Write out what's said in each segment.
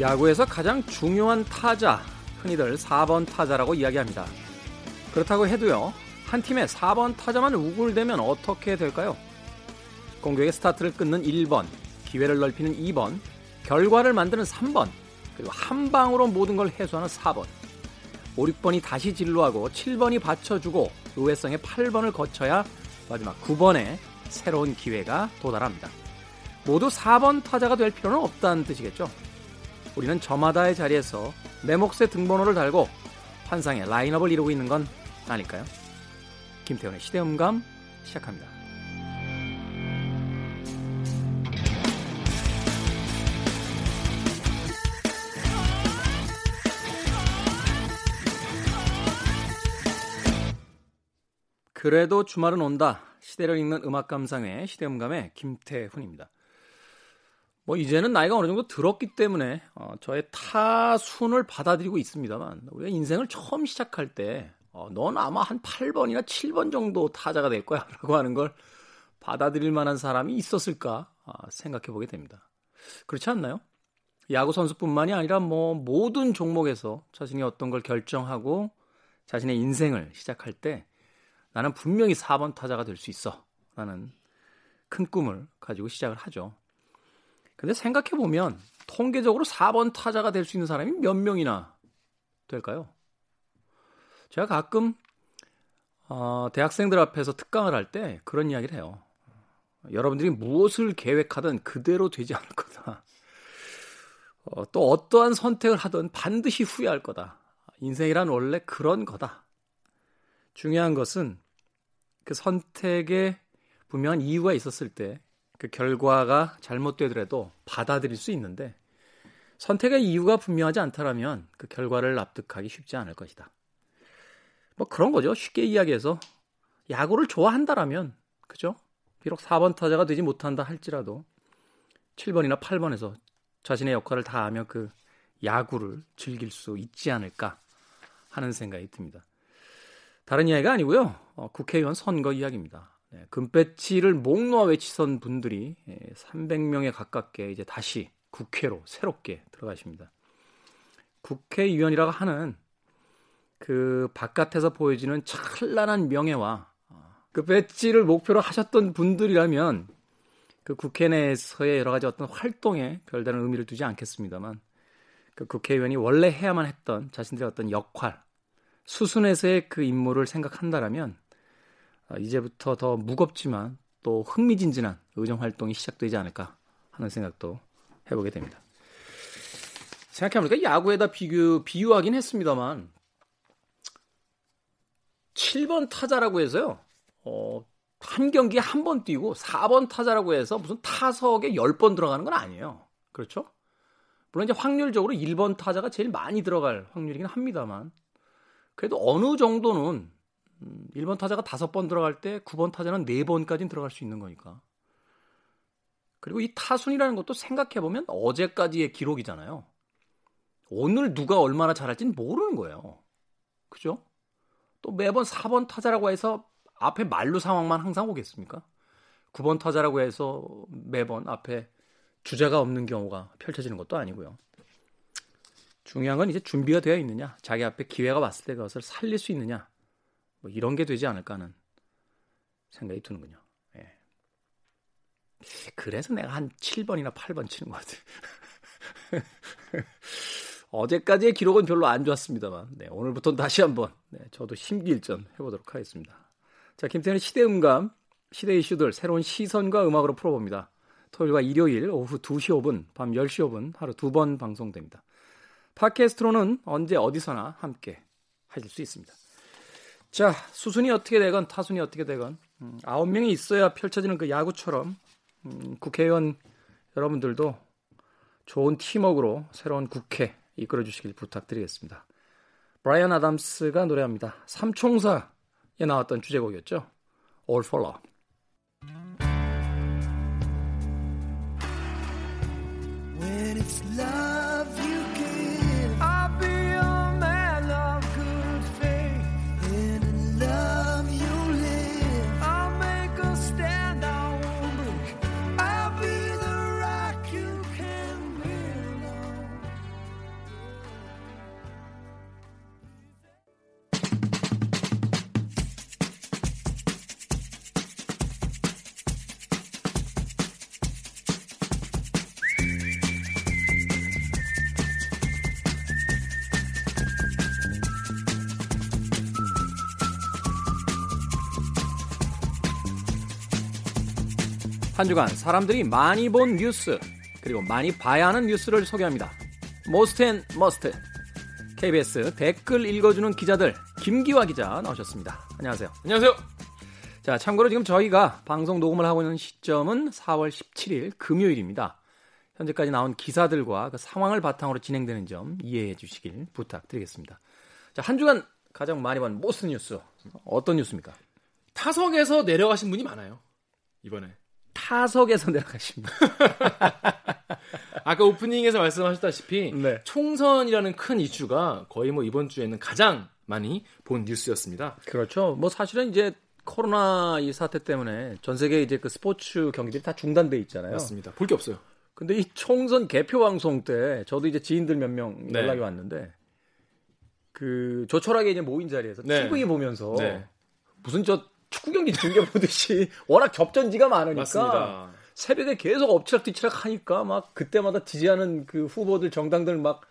야구에서 가장 중요한 타자, 흔히들 4번 타자라고 이야기합니다. 그렇다고 해도요, 한 팀의 4번 타자만 우글대면 어떻게 될까요? 공격의 스타트를 끊는 1번, 기회를 넓히는 2번, 결과를 만드는 3번, 그리고 한 방으로 모든 걸 해소하는 4번. 5, 6번이 다시 진루하고 7번이 받쳐주고 의외성의 8번을 거쳐야 마지막 9번에 새로운 기회가 도달합니다. 모두 4번 타자가 될 필요는 없다는 뜻이겠죠. 우리는 저마다의 자리에서 내 몫의 등번호를 달고 환상의 라인업을 이루고 있는 건 아닐까요? 김태훈의 시대음감 시작합니다. 그래도 주말은 온다. 시대를 읽는 음악 감상회 시대음감의 김태훈입니다. 뭐 이제는 나이가 어느 정도 들었기 때문에 어, 저의 타순을 받아들이고 있습니다만 우리가 인생을 처음 시작할 때 어, 넌 아마 한 8번이나 7번 정도 타자가 될 거야 라고 하는 걸 받아들일 만한 사람이 있었을까 아, 생각해 보게 됩니다. 그렇지 않나요? 야구 선수뿐만이 아니라 뭐 모든 종목에서 자신이 어떤 걸 결정하고 자신의 인생을 시작할 때 나는 분명히 4번 타자가 될 수 있어 라는 큰 꿈을 가지고 시작을 하죠. 근데 생각해 보면 통계적으로 4번 타자가 될 수 있는 사람이 몇 명이나 될까요? 제가 가끔 어, 대학생들 앞에서 특강을 할 때 그런 이야기를 해요. 여러분들이 무엇을 계획하든 그대로 되지 않을 거다. 어, 또 어떠한 선택을 하든 반드시 후회할 거다. 인생이란 원래 그런 거다. 중요한 것은 그 선택에 분명한 이유가 있었을 때 그 결과가 잘못되더라도 받아들일 수 있는데 선택의 이유가 분명하지 않다라면 그 결과를 납득하기 쉽지 않을 것이다. 뭐 그런 거죠. 쉽게 이야기해서 야구를 좋아한다라면 그죠? 비록 4번 타자가 되지 못한다 할지라도 7번이나 8번에서 자신의 역할을 다하며 그 야구를 즐길 수 있지 않을까 하는 생각이 듭니다. 다른 이야기가 아니고요. 어, 국회의원 선거 이야기입니다. 네, 금배지를 목 놓아 외치선 분들이 300명에 예, 가깝게 이제 다시 국회로 새롭게 들어가십니다. 국회의원이라고 하는 그 바깥에서 보여지는 찬란한 명예와 어, 그 배지를 목표로 하셨던 분들이라면 그 국회 내에서의 여러 가지 어떤 활동에 별다른 의미를 두지 않겠습니다만 그 국회의원이 원래 해야만 했던 자신들의 어떤 역할, 수순에서의 그 임무를 생각한다라면 아, 이제부터 더 무겁지만 또 흥미진진한 의정 활동이 시작되지 않을까 하는 생각도 해보게 됩니다. 생각해보니까 야구에다 비교, 비유하긴 했습니다만 7번 타자라고 해서요. 어, 한 경기에 한 번 뛰고 4번 타자라고 해서 무슨 타석에 10번 들어가는 건 아니에요. 그렇죠? 물론 이제 확률적으로 1번 타자가 제일 많이 들어갈 확률이긴 합니다만 그래도 어느 정도는 1번 음, 타자가 5번 들어갈 때 9번 타자는 4번까지는 들어갈 수 있는 거니까. 그리고 이 타순이라는 것도 생각해보면 어제까지의 기록이잖아요. 오늘 누가 얼마나 잘할지는 모르는 거예요. 그죠? 또 매번 4번 타자라고 해서 앞에 말로 상황만 항상 오겠습니까? 9번 타자라고 해서 매번 앞에 주자가 없는 경우가 펼쳐지는 것도 아니고요. 중요한 건 이제 준비가 되어 있느냐, 자기 앞에 기회가 왔을 때 그것을 살릴 수 있느냐, 뭐 이런 게 되지 않을까 하는 생각이 드는군요. 예. 그래서 내가 한 7번이나 8번 치는 것 같아요. 어제까지의 기록은 별로 안 좋았습니다만, 네, 오늘부터 다시 한번, 네, 저도 심기일전 해보도록 하겠습니다. 자, 김태현의 시대음감, 시대 이슈들 새로운 시선과 음악으로 풀어봅니다. 토요일과 일요일 오후 2시 5분, 밤 10시 5분 하루 두 번 방송됩니다. 팟캐스트로는 언제 어디서나 함께 하실 수 있습니다. 자, 수순이 어떻게 되건 타순이 어떻게 되건 음, 아홉 음, 명이 있어야 펼쳐지는 그 야구처럼 음, 국회의원 여러분들도 좋은 팀워크로 새로운 국회 이끌어 주시길 부탁드리겠습니다. 브라이언 아담스가 노래합니다. 삼총사에 나왔던 주제곡이었죠. All for Love. 한 주간 사람들이 많이 본 뉴스 그리고 많이 봐야 하는 뉴스를 소개합니다. Most and Must KBS 댓글 읽어주는 기자들 김기화 기자 나오셨습니다. 안녕하세요. 안녕하세요. 자, 참고로 지금 저희가 방송 녹음을 하고 있는 시점은 4월 17일 금요일입니다. 현재까지 나온 기사들과 그 상황을 바탕으로 진행되는 점 이해해 주시길 부탁드리겠습니다. 자, 한 주간 가장 많이 본 Most 뉴스 어떤 뉴스입니까? 타석에서 내려가신 분이 많아요. 이번에. 타석에서 내려가신 분. 아까 오프닝에서 말씀하셨다시피 네. 총선이라는 큰 이슈가 거의 뭐 이번 주에는 가장 많이 본 뉴스였습니다. 그렇죠. 뭐 사실은 이제 코로나 이 사태 때문에 전 세계 이제 그 스포츠 경기들이 다 중단돼 있잖아요. 맞습니다. 볼 게 없어요. 근데 이 총선 개표 방송 때 저도 이제 지인들 몇명 네. 연락이 왔는데 그 조촐하게 이제 모인 자리에서 네. TV 보면서 네. 무슨 저 축구 경기 중계 보듯이 워낙 접전지가 많으니까 맞습니다. 새벽에 계속 엎치락뒤치락 하니까 막 그때마다 지지하는 그 후보들 정당들 막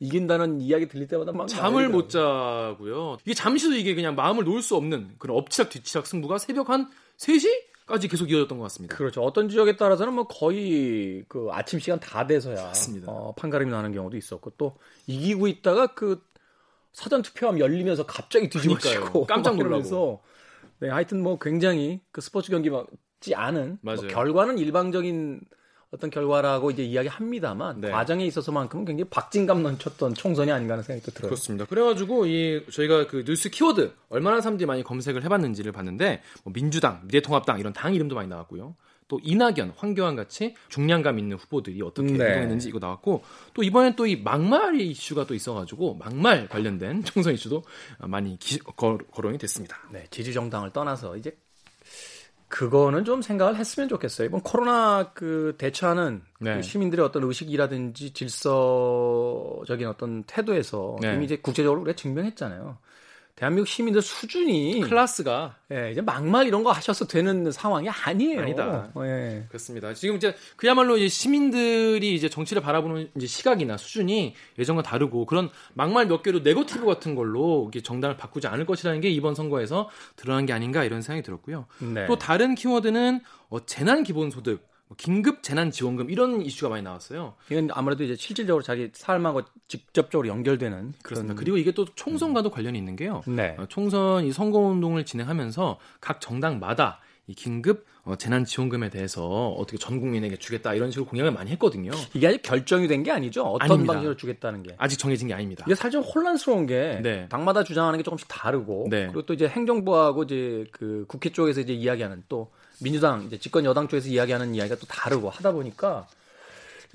이긴다는 이야기 들릴 때마다 막 잠을. 못 자고요. 이게 잠시도 이게 그냥 마음을 놓을 수 없는 그런 엎치락 뒤치락 승부가 새벽 한 3시까지 계속 이어졌던 것 같습니다. 그렇죠. 어떤 지역에 따라서는 뭐 거의 그 아침 시간 다 돼서야 맞습니다. 어, 판가름이 나는 경우도 있었고 또 이기고 있다가 그 사전 투표함 열리면서 갑자기 뒤집어지고 그러니까요. 깜짝. 이러면서 네, 하여튼 뭐 굉장히 그 스포츠 경기 같지 않은 뭐. 결과는 일방적인 어떤 결과라고 이제 이야기합니다만 네. 과정에 있어서만큼은 굉장히 박진감 넘쳤던 총선이 아닌가 하는 생각도 들어요. 그렇습니다. 그래가지고 이 저희가 그 뉴스 키워드 얼마나 사람들이 많이 검색을 해봤는지를 봤는데 뭐 민주당, 미래통합당 이런 당 이름도 많이 나왔고요. 또 이낙연, 황교안 같이 중량감 있는 후보들이 어떻게 네. 행동했는지 이거 나왔고 또 이번엔 또 이 막말 이슈가 또 있어가지고 막말 관련된 총선 이슈도 많이 기, 거, 거론이 됐습니다. 네, 지지 정당을 떠나서 이제 그거는 좀 생각을 했으면 좋겠어요. 이번 코로나 그 대처하는 네. 그 시민들의 어떤 의식이라든지 질서적인 어떤 태도에서 네. 이미 이제 국제적으로 우리가 증명했잖아요. 대한민국 시민들 수준이 클라스가 예, 이제 막말 이런 거 하셔서 되는 상황이 아니에요. 아니다. 예. 그렇습니다. 지금 이제 그야말로 이제 시민들이 이제 정치를 바라보는 이제 시각이나 수준이 예전과 다르고 그런 막말 몇 개로 네거티브 같은 걸로 정당을 바꾸지 않을 것이라는 게 이번 선거에서 드러난 게 아닌가 이런 생각이 들었고요. 네. 또 다른 키워드는 어, 재난 기본소득, 뭐 긴급 재난 지원금 이런 이슈가 많이 나왔어요. 이건 아무래도 이제 실질적으로 자기 삶하고 직접적으로 연결되는 그렇습니다. 그런 그리고 이게 또 총선과도 관련이 있는 게요. 네. 어, 총선 이 선거 운동을 진행하면서 각 정당마다 이 긴급 어, 재난 지원금에 대해서 어떻게 전 국민에게 주겠다 이런 식으로 공약을 많이 했거든요. 이게 아직 결정이 된 게 아니죠. 어떤 아닙니다. 방식으로 주겠다는 게. 아직 정해진 게 아닙니다. 이게 사실 좀 혼란스러운 게 네. 당마다 주장하는 게 조금씩 다르고 네. 그리고 또 이제 행정부하고 이제 그 국회 쪽에서 이제 이야기하는 또 민주당 이제 집권 여당 쪽에서 이야기하는 이야기가 또 다르고 하다 보니까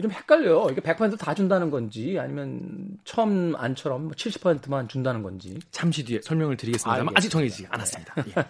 좀 헷갈려요. 이게 100%다 준다는 건지 아니면 처음 안처럼 뭐 70%만 준다는 건지. 잠시 뒤에 설명을 드리겠습니다만 아직 정해지지 네. 않았습니다. 예.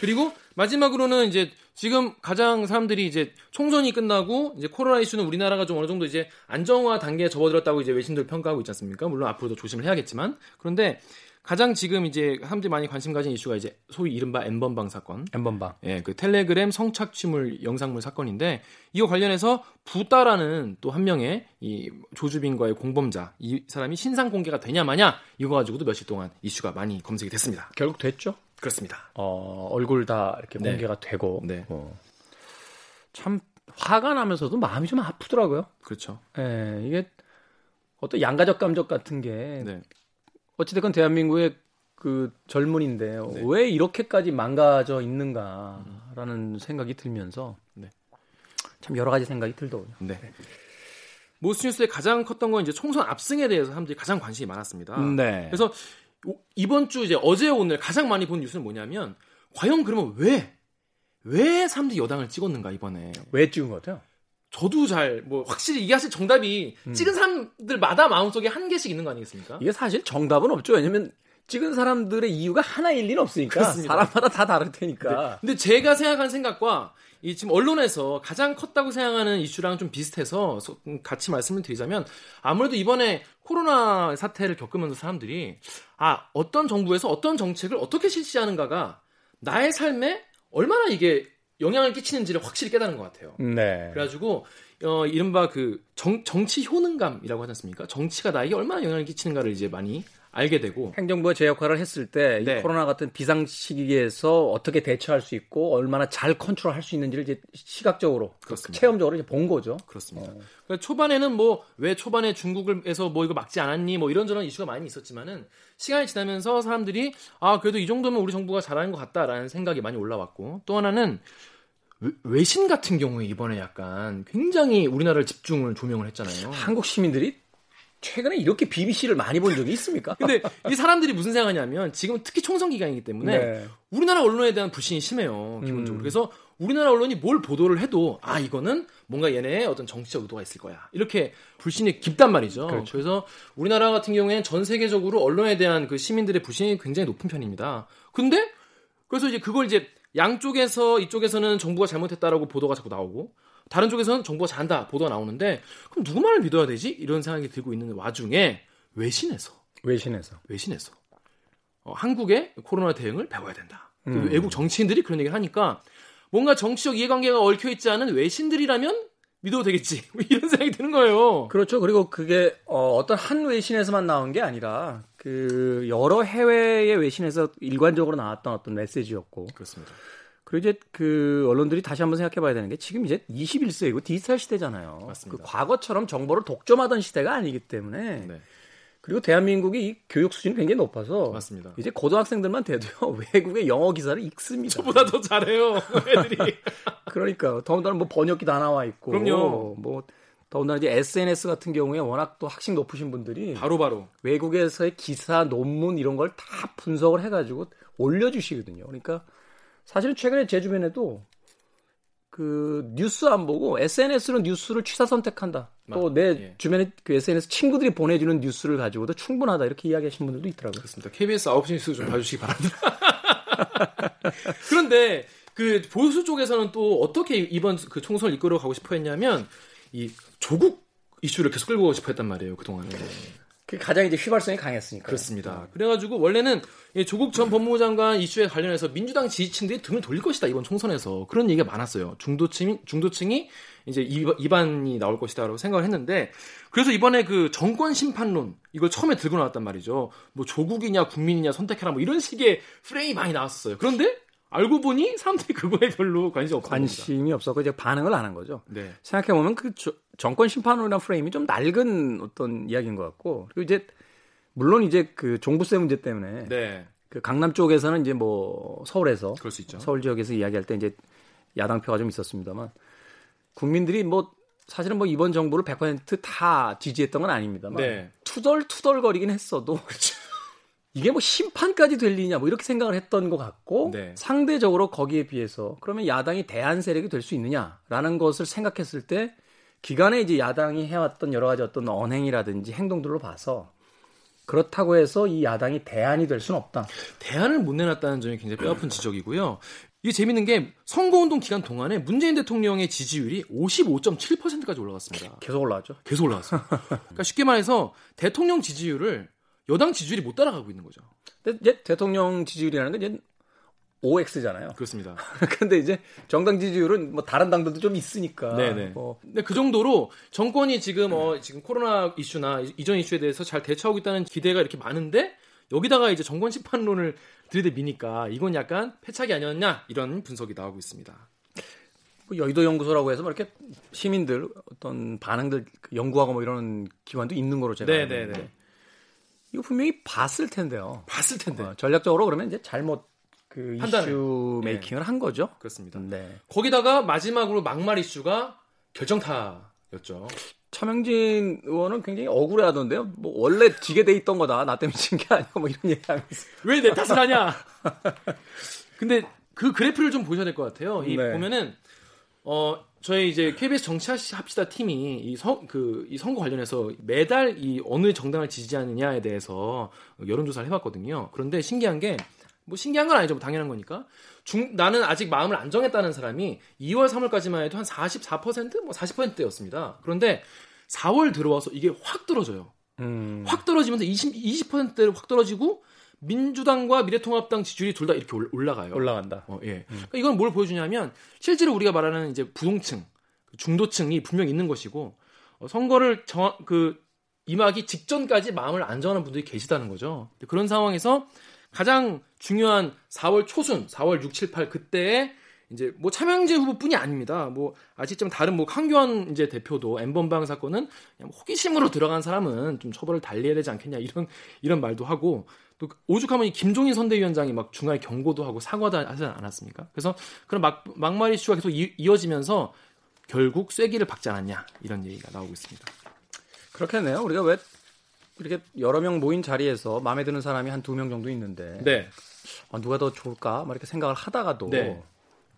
그리고 마지막으로는 이제 지금 가장 사람들이 이제 총선이 끝나고 이제 코로나 이슈는 우리나라가 좀 어느 정도 이제 안정화 단계에 접어들었다고 이제 외신들 평가하고 있지 않습니까? 물론 앞으로도 조심을 해야겠지만 그런데 가장 지금 이제 사람들이 많이 관심 가진 이슈가 이제 소위 이른바 엠번방 사건. 엠번방. 예, 그 텔레그램 성착취물 영상물 사건인데 이거 관련해서 부따라는 또 한 명의 이 조주빈과의 공범자 이 사람이 신상 공개가 되냐 마냐 이거 가지고도 며칠 동안 이슈가 많이 검색이 됐습니다. 결국 됐죠. 그렇습니다. 어, 얼굴 다 이렇게 네. 공개가 되고 네. 어. 참 화가 나면서도 마음이 좀 아프더라고요. 그렇죠. 예, 이게 어떤 양가적 감적 같은 게 네. 어찌됐건 대한민국의 그 젊은인데 네. 왜 이렇게까지 망가져 있는가라는 생각이 들면서 네. 참 여러 가지 생각이 들더군요. 네. 모스뉴스의 가장 컸던 건 이제 총선 압승에 대해서 사람들이 가장 관심이 많았습니다. 네. 그래서 오- 이번 주 이제 어제 오늘 가장 많이 본 뉴스는 뭐냐면 과연 그러면 왜 왜 사람들이 여당을 찍었는가 이번에 왜 찍은 것 같아요? 저도 잘 뭐 확실히 이게 사실 정답이 음. 찍은 사람들마다 마음속에 한 개씩 있는 거 아니겠습니까? 이게 사실 정답은 없죠. 왜냐면 찍은 사람들의 이유가 하나일 리는 없으니까 그렇습니다. 사람마다 다 다를 테니까. 근데 제가 생각한 생각과 이 지금 언론에서 가장 컸다고 생각하는 이슈랑 좀 비슷해서 소- 음, 같이 말씀을 드리자면 아무래도 이번에 코로나 사태를 겪으면서 사람들이 아 어떤 정부에서 어떤 정책을 어떻게 실시하는가가 나의 삶에 얼마나 이게 영향을 끼치는지를 확실히 깨달은 것 같아요. 네. 그래가지고 어 이른바 그 정, 정치 효능감이라고 하지 않습니까? 정치가 나에게 얼마나 영향을 끼치는가를 이제 많이 알게 되고 행정부가 제 역할을 했을 때 네. 코로나 같은 비상 시기에서 어떻게 대처할 수 있고 얼마나 잘 컨트롤할 수 있는지를 이제 시각적으로 그렇습니다. 체험적으로 이제 본 거죠. 그렇습니다. 그러니까 초반에는 뭐 왜 초반에 중국에서 뭐 이거 막지 않았니 뭐 이런저런 이슈가 많이 있었지만은 시간이 지나면서 사람들이 아 그래도 이 정도면 우리 정부가 잘하는 것 같다라는 생각이 많이 올라왔고 또 하나는 외- 외신 같은 경우에 이번에 약간 굉장히 우리나라를 집중을 조명을 했잖아요. 한국 시민들이 최근에 이렇게 BBC를 많이 본 적이 있습니까? 근데 이 사람들이 무슨 생각하냐면 지금 특히 총선 기간이기 때문에 네. 우리나라 언론에 대한 불신이 심해요 기본적으로 그래서 우리나라 언론이 뭘 보도를 해도 아 이거는 뭔가 얘네의 어떤 정치적 의도가 있을 거야 이렇게 불신이 깊단 말이죠 그렇죠. 그래서 우리나라 같은 경우에는 전 세계적으로 언론에 대한 그 시민들의 불신이 굉장히 높은 편입니다 근데 그래서 이제 그걸 이제 양쪽에서 이쪽에서는 정부가 잘못했다라고 보도가 자꾸 나오고 다른 쪽에서는 정부가 잘한다 보도가 나오는데 그럼 누구 말을 믿어야 되지 이런 생각이 들고 있는 와중에 외신에서 외신에서. 외신에서 어, 한국의 코로나 대응을 배워야 된다. 그 음. 외국 정치인들이 그런 얘기를 하니까 뭔가 정치적 이해관계가 얽혀 있지 않은 외신들이라면 믿어도 되겠지 뭐 이런 생각이 드는 거예요. 그렇죠. 그리고 그게 어, 어떤 한 외신에서만 나온 게 아니라 그 여러 해외의 외신에서 일관적으로 나왔던 어떤 메시지였고 그렇습니다. 그리고 이제 그 언론들이 다시 한번 생각해 봐야 되는 게 지금 이제 21세기고 디지털 시대잖아요. 맞습니다. 그 과거처럼 정보를 독점하던 시대가 아니기 때문에 네, 그리고 대한민국이 이 교육 수준이 굉장히 높아서 맞습니다. 이제 고등학생들만 돼도요 외국의 영어 기사를 읽습니다. 보다 더 잘해요 애들이. 그러니까 더군다나 뭐 번역기 다 나와 있고 그럼요. 뭐 더군다나 이제 SNS 같은 경우에 워낙 또 학식 높으신 분들이 바로바로 외국에서의 기사, 논문 이런 걸 다 분석을 해가지고 올려주시거든요. 그러니까 사실은 최근에 제 주변에도 그 뉴스 안 보고 SNS로 뉴스를 취사 선택한다. 또내 예. 주변에 그 SNS 친구들이 보내주는 뉴스를 가지고도 충분하다 이렇게 이야기하시는 분들도 있더라고요. 그렇습니다. KBS 9시 뉴스 좀 봐주시기 바랍니다. 그런데 그 보수 쪽에서는 또 어떻게 이번 그 총선을 이끌어 가고 싶어 했냐면 이 조국 이슈를 계속 끌고 가고 싶어 했단 말이에요 그동안에. 그게 가장 이제 휘발성이 강했으니까. 그렇습니다. 그래가지고 원래는 이 조국 전 법무부 장관 이슈에 관련해서 민주당 지지층들이 등을 돌릴 것이다 이번 총선에서 그런 얘기가 많았어요. 중도층 중도층이 이제 이반이 나올 것이다라고 생각을 했는데 그래서 이번에 그 정권 심판론 이걸 처음에 들고 나왔단 말이죠. 뭐 조국이냐 국민이냐 선택해라 뭐 이런 식의 프레임이 많이 나왔었어요. 그런데 알고 보니 사람들이 그거에 별로 관심이 없었습니다. 관심이 없었고 이제 반응을 안 한 거죠. 네. 생각해 보면 그 저- 정권 심판론이라는 프레임이 좀 낡은 어떤 이야기인 것 같고 그리고 이제 물론 이제 그 종부세 문제 때문에 네. 그 강남 쪽에서는 이제 뭐 서울에서. 서울 지역에서 이야기할 때 이제 야당표가 좀 있었습니다만 국민들이 뭐 사실은 뭐 이번 정부를 100%다 지지했던 건 아닙니다만 네. 투덜투덜거리긴 했어도 이게 뭐 심판까지 될 일이냐 뭐 이렇게 생각을 했던 것 같고 네. 상대적으로 거기에 비해서 그러면 야당이 대안 세력이 될 수 있느냐라는 것을 생각했을 때 기간에 이제 야당이 해왔던 여러 가지 어떤 언행이라든지 행동들로 봐서 그렇다고 해서 이 야당이 대안이 될 수는 없다. 대안을 못 내놨다는 점이 굉장히 뼈아픈 지적이고요. 이게 재밌는 게 선거운동 기간 동안에 문재인 대통령의 지지율이 55.7%까지 올라갔습니다. 계속 올라왔죠. 계속 올라갔어요. 그러니까 쉽게 말해서 대통령 지지율을 여당 지지율이 못 따라가고 있는 거죠. 근데 이제 대통령 지지율이라는 게 이제 OX잖아요. 그렇습니다. 근데 이제 정당 지지율은 뭐 다른 당들도 좀 있으니까. 네네. 뭐 근데 그 정도로 정권이 지금 어 지금 코로나 이슈나 이- 이전 이슈에 대해서 잘 대처하고 있다는 기대가 이렇게 많은데 여기다가 이제 정권 심판론을 들이대미니까 이건 약간 패착이 아니었냐 이런 분석이 나오고 있습니다. 뭐 여의도 연구소라고 해서 뭐 이렇게 시민들 어떤 반응들 그 연구하고 뭐 이런 기관도 있는 거로 제가 네네네. 있는데 이거 분명히 봤을 텐데요. 봤을 텐데 어, 전략적으로 그러면 이제 잘못 그 판단을. 이슈 네. 메이킹을 한 거죠. 그렇습니다. 네. 거기다가 마지막으로 막말 이슈가 결정타였죠. 차명진 의원은 굉장히 억울해하던데요. 뭐 원래 지게 돼 있던 거다. 나 때문에 진 게 아니고 뭐 이런 얘기하면서. 왜 내 탓을 하냐? 근데 그 그래프를 좀 보셔야 될 것 같아요. 이 네. 보면은 어 저희 이제 KBS 정치합시다 팀이 이 선 그 이 선거 관련해서 매달 이 어느 정당을 지지하느냐에 대해서 여론조사를 해봤거든요. 그런데 신기한 게 뭐 신기한 건 아니죠. 뭐 당연한 거니까. 중, 나는 아직 마음을 안 정했다는 사람이 2월, 3월까지만 해도 한 44%, 뭐 40%였습니다. 그런데 4월 들어와서 이게 확 떨어져요. 음. 확 떨어지면서 20, 20%대로 확 떨어지고 민주당과 미래통합당 지지율이 둘 다 이렇게 올- 올라가요. 올라간다. 어, 예. 그러니까 이건 뭘 보여주냐면 실제로 우리가 말하는 이제 부동층, 중도층이 분명히 있는 것이고 어, 선거를 정, 그 임하기 직전까지 마음을 안 정하는 분들이 계시다는 거죠. 그런 상황에서 가장 중요한 4월 초순, 4월 6, 7, 8 그때에 이제 뭐 차명재 후보뿐이 아닙니다. 뭐 아직쯤 다른 뭐 황교안 이제 대표도 엠번방 사건은 그냥 호기심으로 들어간 사람은 좀 처벌을 달리해야 되지 않겠냐 이런 이런 말도 하고 또 오죽하면 이 김종인 선대위원장이 막 중간에 경고도 하고 사과도 하지 않았습니까? 그래서 그런 막 막말 이슈가 계속 이, 이어지면서 결국 쐐기를 박지 않았냐 이런 얘기가 나오고 있습니다. 그렇겠네요. 우리가 왜 이렇게 여러 명 모인 자리에서 마음에 드는 사람이 한 두 명 정도 있는데 네. 아, 누가 더 좋을까? 막 이렇게 생각을 하다가도 네.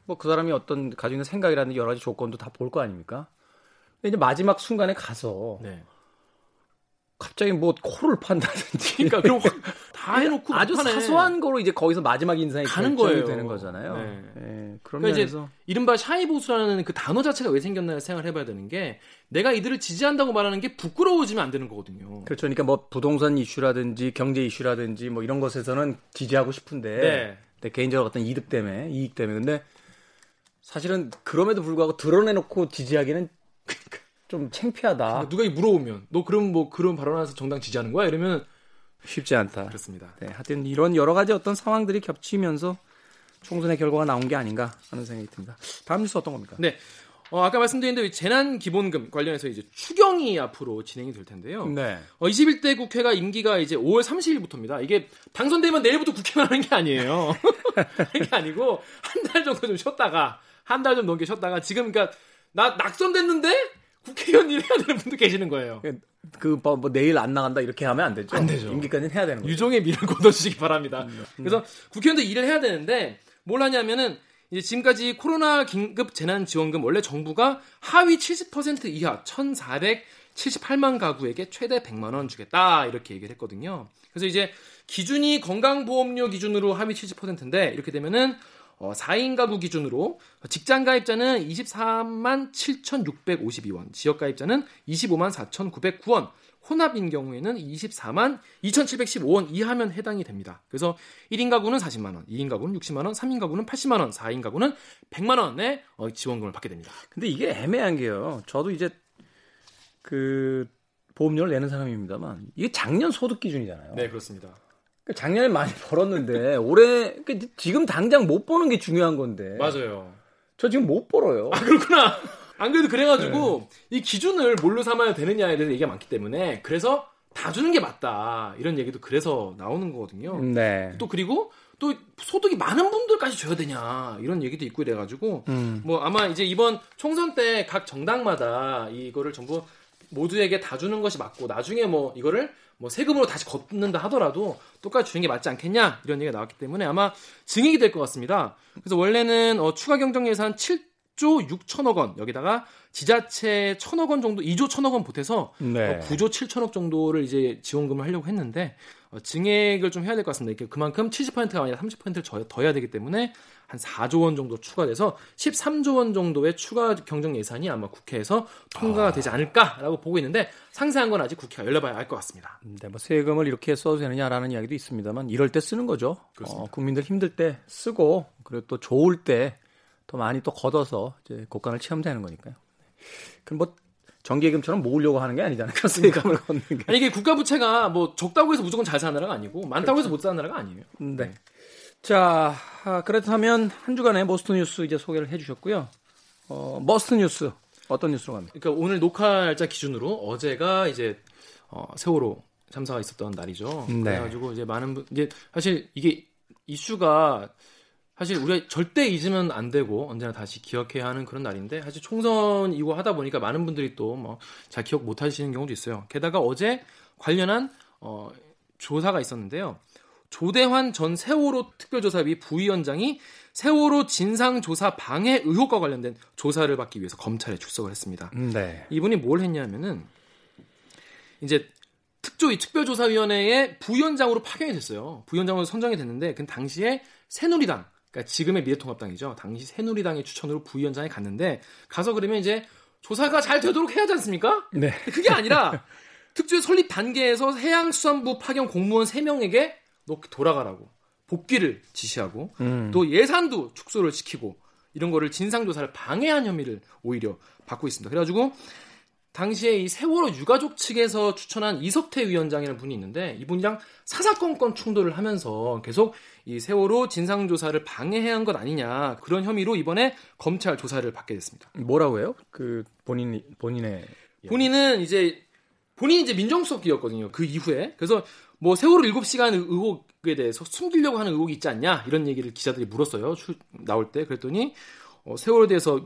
뭐그 사람이 어떤 가지고 있는 생각이라든지 여러 가지 조건도 다 볼 거 아닙니까? 근데 이제 마지막 순간에 가서 네. 갑자기 뭐 코를 판다든지 그러니까 그럼 다 해놓고 아주 막판에 사소한 거로 이제 거기서 마지막 인상이 가는 거예요. 되는 거잖아요. 네. 예, 그런 그러니까 면에서 이른바 샤이 보수라는 그 단어 자체가 왜 생겼나 생각을 해봐야 되는 게 내가 이들을 지지한다고 말하는 게 부끄러워지면 안 되는 거거든요. 그렇죠. 그러니까 뭐 부동산 이슈라든지 경제 이슈라든지 뭐 이런 것에서는 지지하고 싶은데 네. 내 개인적으로 어떤 이득 때문에 이익 때문에 근데 사실은 그럼에도 불구하고 드러내놓고 지지하기는 좀 창피하다. 그러니까 누가 이 물어보면 너 그럼 뭐 그런 발언해서 정당 지지하는 거야? 이러면 쉽지 않다. 그렇습니다. 네, 하여튼 이런 여러 가지 어떤 상황들이 겹치면서 총선의 결과가 나온 게 아닌가 하는 생각이 듭니다. 다음 뉴스 어떤 겁니까? 네. 어, 아까 말씀드린 대로 재난 기본금 관련해서 이제 추경이 앞으로 진행이 될 텐데요. 네. 어, 21대 국회가 임기가 이제 5월 30일부터입니다. 이게 당선되면 내일부터 국회만 하는 게 아니에요. 그게 아니고 한 달 정도 좀 쉬었다가 한 달 좀 넘게 쉬었다가 지금 그러니까 나 낙선됐는데 국회의원 일 해야 되는 분도 계시는 거예요. 그 뭐 뭐 내일 안 나간다 이렇게 하면 안 되죠. 안 되죠. 임기까지는 해야 되는 거죠. 유종의 미를 거둬주시기 바랍니다. 그래서 국회의원도 일을 해야 되는데 뭘 하냐면은 이제 지금까지 코로나 긴급 재난지원금 원래 정부가 하위 70% 이하 1,478만 가구에게 최대 100만 원 주겠다 이렇게 얘기를 했거든요. 그래서 이제 기준이 건강보험료 기준으로 하위 70%인데 이렇게 되면은 어, 4인 가구 기준으로 직장 가입자는 24만 7,652원, 지역 가입자는 25만 4,909원, 혼합인 경우에는 24만 2,715원 이하면 해당이 됩니다. 그래서 1인 가구는 40만 원, 2인 가구는 60만 원, 3인 가구는 80만 원, 4인 가구는 100만 원의 어, 지원금을 받게 됩니다. 근데 이게 애매한 게요. 저도 이제 그 보험료를 내는 사람입니다만 이게 작년 소득 기준이잖아요. 네, 그렇습니다. 작년에 많이 벌었는데 올해 그러니까 지금 당장 못 버는 게 중요한 건데. 맞아요. 저 지금 못 벌어요. 아, 그렇구나. 안 그래도 그래가지고 이 기준을 뭘로 삼아야 되느냐에 대해서 얘기가 많기 때문에 그래서 다 주는 게 맞다 이런 얘기도 그래서 나오는 거거든요. 네. 또 그리고 또 소득이 많은 분들까지 줘야 되냐 이런 얘기도 있고 이래가지고 음. 뭐 아마 이제 이번 총선 때 각 정당마다 이거를 전부 모두에게 다 주는 것이 맞고 나중에 뭐 이거를 뭐 세금으로 다시 걷는다 하더라도 똑같이 주는 게 맞지 않겠냐 이런 얘기가 나왔기 때문에 아마 증액이 될 것 같습니다. 그래서 원래는 어, 추가 경정 예산 7조 6천억 원 여기다가 지자체 1천억 원 정도 2조 1천억 원 보태서 네. 어, 9조 7천억 정도를 이제 지원금을 하려고 했는데 어, 증액을 좀 해야 될 것 같습니다. 이렇게 그만큼 70%가 아니라 30%를 더, 더 해야 되기 때문에 한 4조 원 정도 추가돼서 13조 원 정도의 추가 경정 예산이 아마 국회에서 통과가 되지 않을까라고 보고 있는데 상세한 건 아직 국회가 열려봐야 알 것 같습니다. 네, 뭐 세금을 이렇게 써도 되느냐라는 이야기도 있습니다만 이럴 때 쓰는 거죠. 어, 국민들 힘들 때 쓰고 그리고 또 좋을 때 더 많이 또 걷어서 이제 곡간을 채우면 되는 거니까요. 그럼 뭐 정기예금처럼 모으려고 하는 게 아니잖아요. 세금을 걷는 게. 아니 이게 국가 부채가 뭐 적다고 해서 무조건 잘 사는 나라가 아니고 많다고 해서 못 사는 나라가 아니에요. 네. 자, 아, 그렇다면 한 주간의 Must 뉴스 이제 소개를 해주셨고요. 어, Must 뉴스 어떤 뉴스로 갑니까? 그러니까 오늘 녹화 날짜 기준으로 어제가 이제 어, 세월호 참사가 있었던 날이죠. 네. 그래가지고 이제 많은 분 이제 사실 이게 이슈가 사실 우리가 절대 잊으면 안 되고 언제나 다시 기억해야 하는 그런 날인데 사실 총선이고 하다 보니까 많은 분들이 또 뭐 잘 기억 못 하시는 경우도 있어요. 게다가 어제 관련한 어, 조사가 있었는데요. 조대환 전 세월호 특별조사위 부위원장이 세월호 진상조사 방해 의혹과 관련된 조사를 받기 위해서 검찰에 출석을 했습니다. 네. 이분이 뭘 했냐면은 이제 특조 이 특별조사위원회의 부위원장으로 파견이 됐어요. 부위원장으로 선정이 됐는데 그 당시에 새누리당, 그러니까 지금의 미래통합당이죠. 당시 새누리당의 추천으로 부위원장에 갔는데 가서 그러면 이제 조사가 잘 되도록 해야 하지 않습니까? 네. 그게 아니라 특조위 설립 단계에서 해양수산부 파견 공무원 3명에게 너 돌아가라고 복귀를 지시하고 음. 또 예산도 축소를 시키고 이런 거를 진상조사를 방해한 혐의를 오히려 받고 있습니다. 그래가지고 당시에 이 세월호 유가족 측에서 추천한 이석태 위원장이라는 분이 있는데 이분이랑 사사건건 충돌을 하면서 계속 이 세월호 진상조사를 방해해야 한 것 아니냐 그런 혐의로 이번에 검찰 조사를 받게 됐습니다. 뭐라고요? 그 본인 본인의 본인은 이제 본인이 이제 민정수석이었거든요. 그 이후에 그래서 뭐 세월호 7시간 의혹에 대해서 숨기려고 하는 의혹이 있지 않냐 이런 얘기를 기자들이 물었어요. 나올 때 그랬더니 어, 세월호에 대해서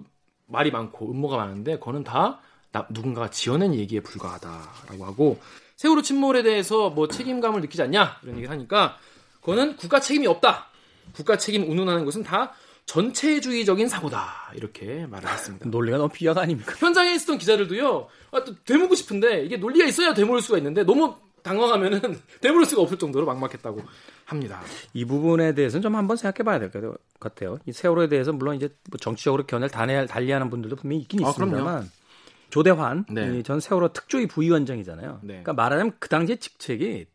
말이 많고 음모가 많은데 그거는 다 나, 누군가가 지어낸 얘기에 불과하다라고 하고 세월호 침몰에 대해서 뭐 책임감을 느끼지 않냐 이런 얘기를 하니까 그거는 국가 책임이 없다. 국가 책임 운운하는 것은 다 전체주의적인 사고다 이렇게 말을 했습니다. 논리가 너무 비하가 아닙니까? 현장에 있었던 기자들도요. 아, 또 되묻고 싶은데 이게 논리가 있어야 되물을 수가 있는데 너무 당황하면은 되물을 수가 없을 정도로 막막했다고 합니다. 이 부분에 대해서는 좀 한번 생각해봐야 될 것 같아요. 이 세월호에 대해서 물론 이제 뭐 정치적으로 견해를 달리하는 분들도 분명히 있긴 아, 있습니다만 그럼요. 조대환 네. 전 세월호 특조위 부위원장이잖아요. 네. 그러니까 말하자면 그 당시의 직책이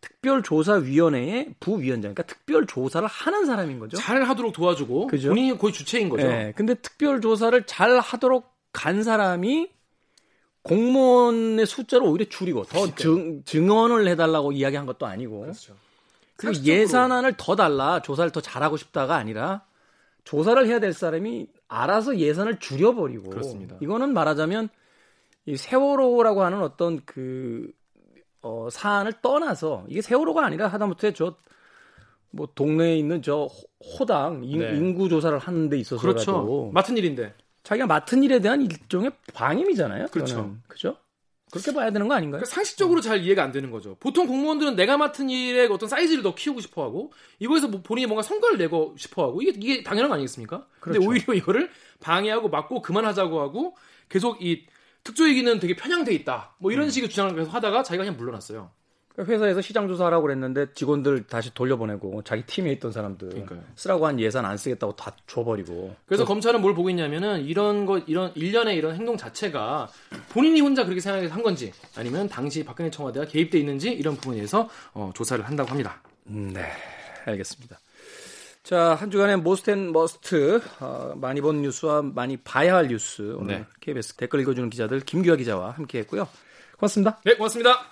특별조사위원회의 부위원장, 그러니까 특별조사를 하는 사람인 거죠. 잘 하도록 도와주고 그죠? 본인이 거의 주체인 거죠. 네, 근데 특별조사를 잘 하도록 간 사람이 공무원의 숫자를 오히려 줄이고 더 증, 증언을 해달라고 이야기한 것도 아니고 그렇죠. 그리고. 예산안을 더 달라 조사를 더 잘하고 싶다가 아니라 조사를 해야 될 사람이 알아서 예산을 줄여버리고 그렇습니다. 이거는 말하자면 이 세월호라고 하는 어떤 그 어, 사안을 떠나서 이게 세월호가 아니라 하다못해 저 뭐 동네에 있는 저 호- 호당 인, 네. 인구 조사를 하는 데 있어서라도 그렇죠. 맡은 일인데. 자기가 맡은 일에 대한 일종의 방임이잖아요. 그렇죠. 그죠? 그렇게 봐야 되는 거 아닌가요? 그러니까 상식적으로 잘 이해가 안 되는 거죠. 보통 공무원들은 내가 맡은 일의 어떤 사이즈를 더 키우고 싶어 하고 이거에서 뭐 본인이 뭔가 성과를 내고 싶어 하고 이게 이게 당연한 거 아니겠습니까? 근데 그렇죠. 오히려 이거를 방해하고 막고 그만하자고 하고 계속 이 특조위기는 되게 편향돼 있다. 뭐 음. 이런 식의 주장을 계속 하다가 자기가 그냥 물러났어요. 회사에서 시장 조사하라고 그랬는데 직원들 다시 돌려보내고 자기 팀에 있던 사람들 그러니까요. 쓰라고 한 예산 안 쓰겠다고 다 줘버리고 그래서 검찰은 뭘 보고 있냐면은 이런 것 이런 일련의 이런 행동 자체가 본인이 혼자 그렇게 생각해서 한 건지 아니면 당시 박근혜 청와대가 개입돼 있는지 이런 부분에 대해서 어, 조사를 한다고 합니다. 음, 네, 알겠습니다. 자, 한 주간의 Most and Must 어, 많이 본 뉴스와 많이 봐야 할 뉴스 오늘 네. KBS 댓글 읽어주는 기자들 김기화 기자와 함께했고요. 고맙습니다. 네, 고맙습니다.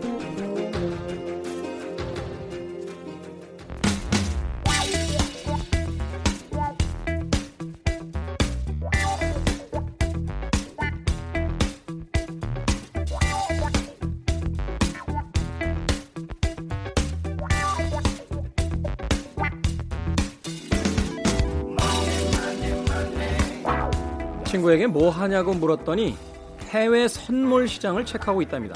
친구에게 뭐 하냐고 물었더니 해외 선물 시장을 체크하고 있답니다.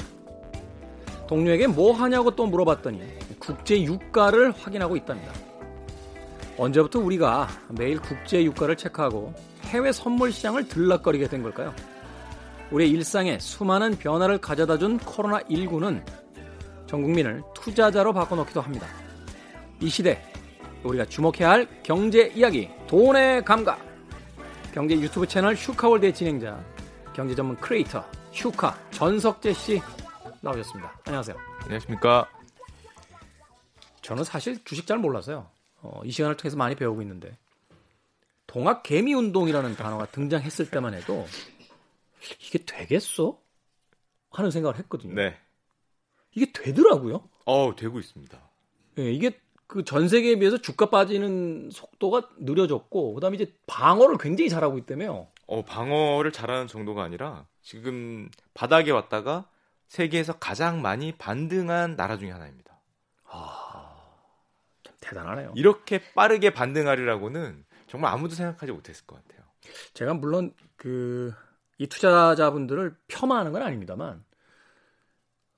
동료에게 뭐 하냐고 또 물어봤더니 국제 유가를 확인하고 있답니다. 언제부터 우리가 매일 국제 유가를 체크하고 해외 선물 시장을 들락거리게 된 걸까요? 우리의 일상에 수많은 변화를 가져다 준 코로나19는 전 국민을 투자자로 바꿔놓기도 합니다. 이 시대 우리가 주목해야 할 경제 이야기 돈의 감각 경제 유튜브 채널 슈카월드의 진행자 경제 전문 크리에이터 슈카 전석재 씨 나오셨습니다. 안녕하세요. 안녕하십니까. 저는 사실 주식 잘 몰라서요. 어, 이 시간을 통해서 많이 배우고 있는데 동학 개미 운동이라는 단어가 등장했을 때만 해도 이게 되겠어? 하는 생각을 했거든요. 네. 이게 되더라고요. 어 되고 있습니다. 예, 이게 그 전 세계에 비해서 주가 빠지는 속도가 느려졌고 그다음에 이제 방어를 굉장히 잘하고 있다며요. 어 방어를 잘하는 정도가 아니라 지금 바닥에 왔다가 세계에서 가장 많이 반등한 나라 중에 하나입니다. 참 대단하네요. 이렇게 빠르게 반등하리라고는 정말 아무도 생각하지 못했을 것 같아요. 제가 물론 그 이 투자자분들을 폄하하는 건 아닙니다만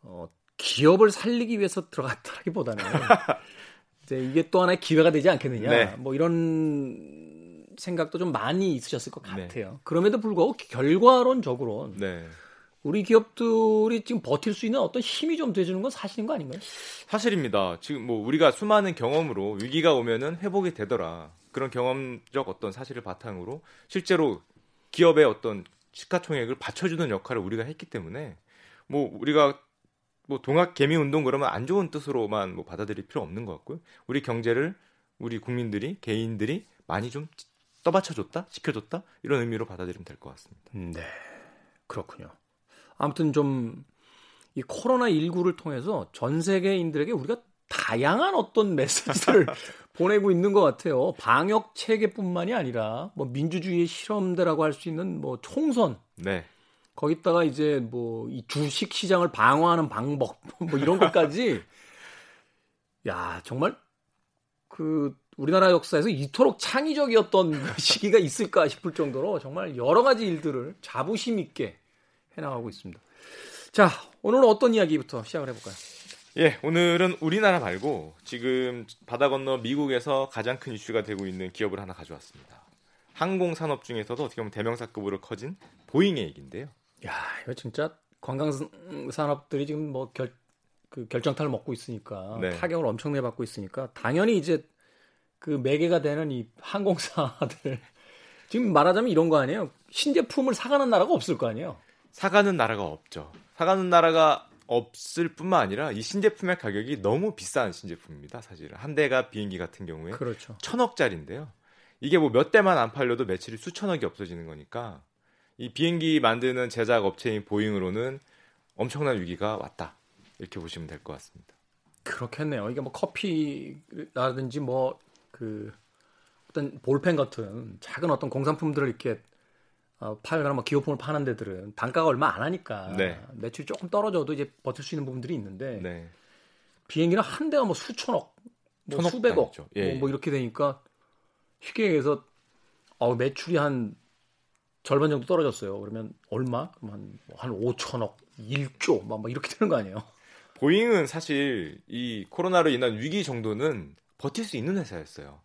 어, 기업을 살리기 위해서 들어갔다기보다는 이제 이게 또 하나의 기회가 되지 않겠느냐 네. 뭐 이런 생각도 좀 많이 있으셨을 것 네. 같아요. 그럼에도 불구하고 결과론적으로 네. 우리 기업들이 지금 버틸 수 있는 어떤 힘이 좀 돼주는 건 사실인 거 아닌가요? 사실입니다. 지금 뭐 우리가 수많은 경험으로 위기가 오면은 회복이 되더라. 그런 경험적 어떤 사실을 바탕으로 실제로 기업의 어떤 시가총액을 받쳐주는 역할을 우리가 했기 때문에 뭐 우리가 뭐 동학 개미 운동 그러면 안 좋은 뜻으로만 뭐 받아들일 필요 없는 것 같고요. 우리 경제를 우리 국민들이 개인들이 많이 좀 떠받쳐줬다, 지켜줬다 이런 의미로 받아들이면 될 것 같습니다. 네, 그렇군요. 아무튼 좀 이 코로나 19를 통해서 전 세계인들에게 우리가 다양한 어떤 메시지를 보내고 있는 것 같아요. 방역 체계뿐만이 아니라 뭐 민주주의의 실험대라고 할 수 있는 뭐 총선, 네. 거기다가 이제 뭐 이 주식 시장을 방어하는 방법 뭐 이런 것까지 야 정말 그 우리나라 역사에서 이토록 창의적이었던 시기가 있을까 싶을 정도로 정말 여러 가지 일들을 자부심 있게 해나가고 있습니다. 자 오늘은 어떤 이야기부터 시작을 해볼까요? 예, 오늘은 우리나라 말고 지금 바다 건너 미국에서 가장 큰 이슈가 되고 있는 기업을 하나 가져왔습니다. 항공 산업 중에서도 어떻게 보면 대명사급으로 커진 보잉의 얘기인데요. 야, 이거 진짜 관광 산업들이 지금 뭐 결, 그 결정타를 먹고 있으니까 네. 타격을 엄청나게 받고 있으니까 당연히 이제 그 매개가 되는 이 항공사들 지금 말하자면 이런 거 아니에요? 신제품을 사가는 나라가 없을 거 아니에요? 사가는 나라가 없죠. 사가는 나라가 없을 뿐만 아니라 이 신제품의 가격이 너무 비싼 신제품입니다. 사실은 한 대가 비행기 같은 경우에 그렇죠. 천억짜리인데요. 이게 뭐 몇 대만 안 팔려도 매출이 수천억이 없어지는 거니까 이 비행기 만드는 제작 업체인 보잉으로는 엄청난 위기가 왔다 이렇게 보시면 될 것 같습니다. 그렇겠네요. 이게 뭐 커피라든지 뭐 그 어떤 볼펜 같은 작은 어떤 공산품들을 이렇게 어, 팔거나 뭐 기호품을 파는 데들은 단가가 얼마 안 하니까 네. 매출이 조금 떨어져도 이제 버틸 수 있는 부분들이 있는데 네. 비행기는 한 대가 뭐 수천억, 뭐 수백억. 예, 뭐, 뭐 이렇게 되니까 쉽게 얘기해서 어, 매출이 한 절반 정도 떨어졌어요. 그러면 얼마? 그럼 한, 한 5천억, 1조, 막, 막 이렇게 되는 거 아니에요? 보잉은 사실 이 코로나로 인한 위기 정도는 버틸 수 있는 회사였어요.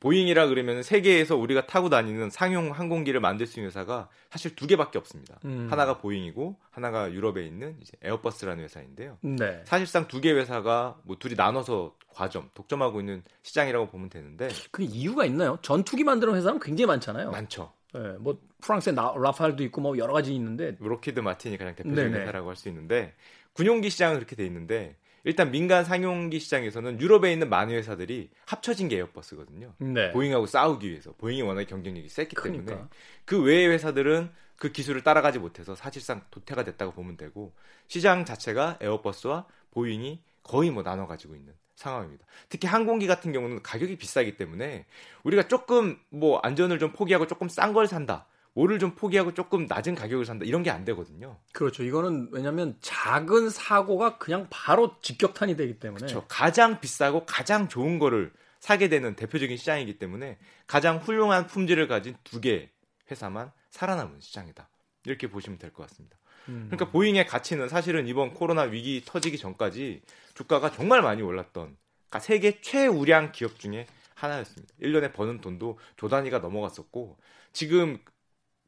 보잉이라 그러면 세계에서 우리가 타고 다니는 상용 항공기를 만들 수 있는 회사가 사실 두 개밖에 없습니다. 음. 하나가 보잉이고 하나가 유럽에 있는 이제 에어버스라는 회사인데요. 네. 사실상 두 개 회사가 뭐 둘이 나눠서 과점, 독점하고 있는 시장이라고 보면 되는데 그 이유가 있나요? 전투기 만드는 회사는 굉장히 많잖아요. 많죠. 예, 뭐 프랑스에 나, 라팔도 있고 뭐 여러 가지 있는데 록히드 마틴이 가장 대표적인 네네. 회사라고 할 수 있는데 군용기 시장은 그렇게 돼 있는데 일단 민간 상용기 시장에서는 유럽에 있는 많은 회사들이 합쳐진 게 에어버스거든요. 네. 보잉하고 싸우기 위해서 보잉이 워낙에 경쟁력이 셌기 때문에 그러니까. 그 외의 회사들은 그 기술을 따라가지 못해서 사실상 도태가 됐다고 보면 되고 시장 자체가 에어버스와 보잉이 거의 뭐 나눠 가지고 있는 상황입니다. 특히 항공기 같은 경우는 가격이 비싸기 때문에 우리가 조금 뭐 안전을 좀 포기하고 조금 싼 걸 산다. 뭐를 좀 포기하고 조금 낮은 가격을 산다. 이런 게 안 되거든요. 그렇죠. 이거는 왜냐하면 작은 사고가 그냥 바로 직격탄이 되기 때문에 그렇죠. 가장 비싸고 가장 좋은 거를 사게 되는 대표적인 시장이기 때문에 가장 훌륭한 품질을 가진 두 개 회사만 살아남은 시장이다. 이렇게 보시면 될 것 같습니다. 음. 그러니까 보잉의 가치는 사실은 이번 코로나 위기 터지기 전까지 주가가 정말 많이 올랐던 그러니까 세계 최우량 기업 중에 하나였습니다. 1년에 버는 돈도 조 단위가 넘어갔었고 지금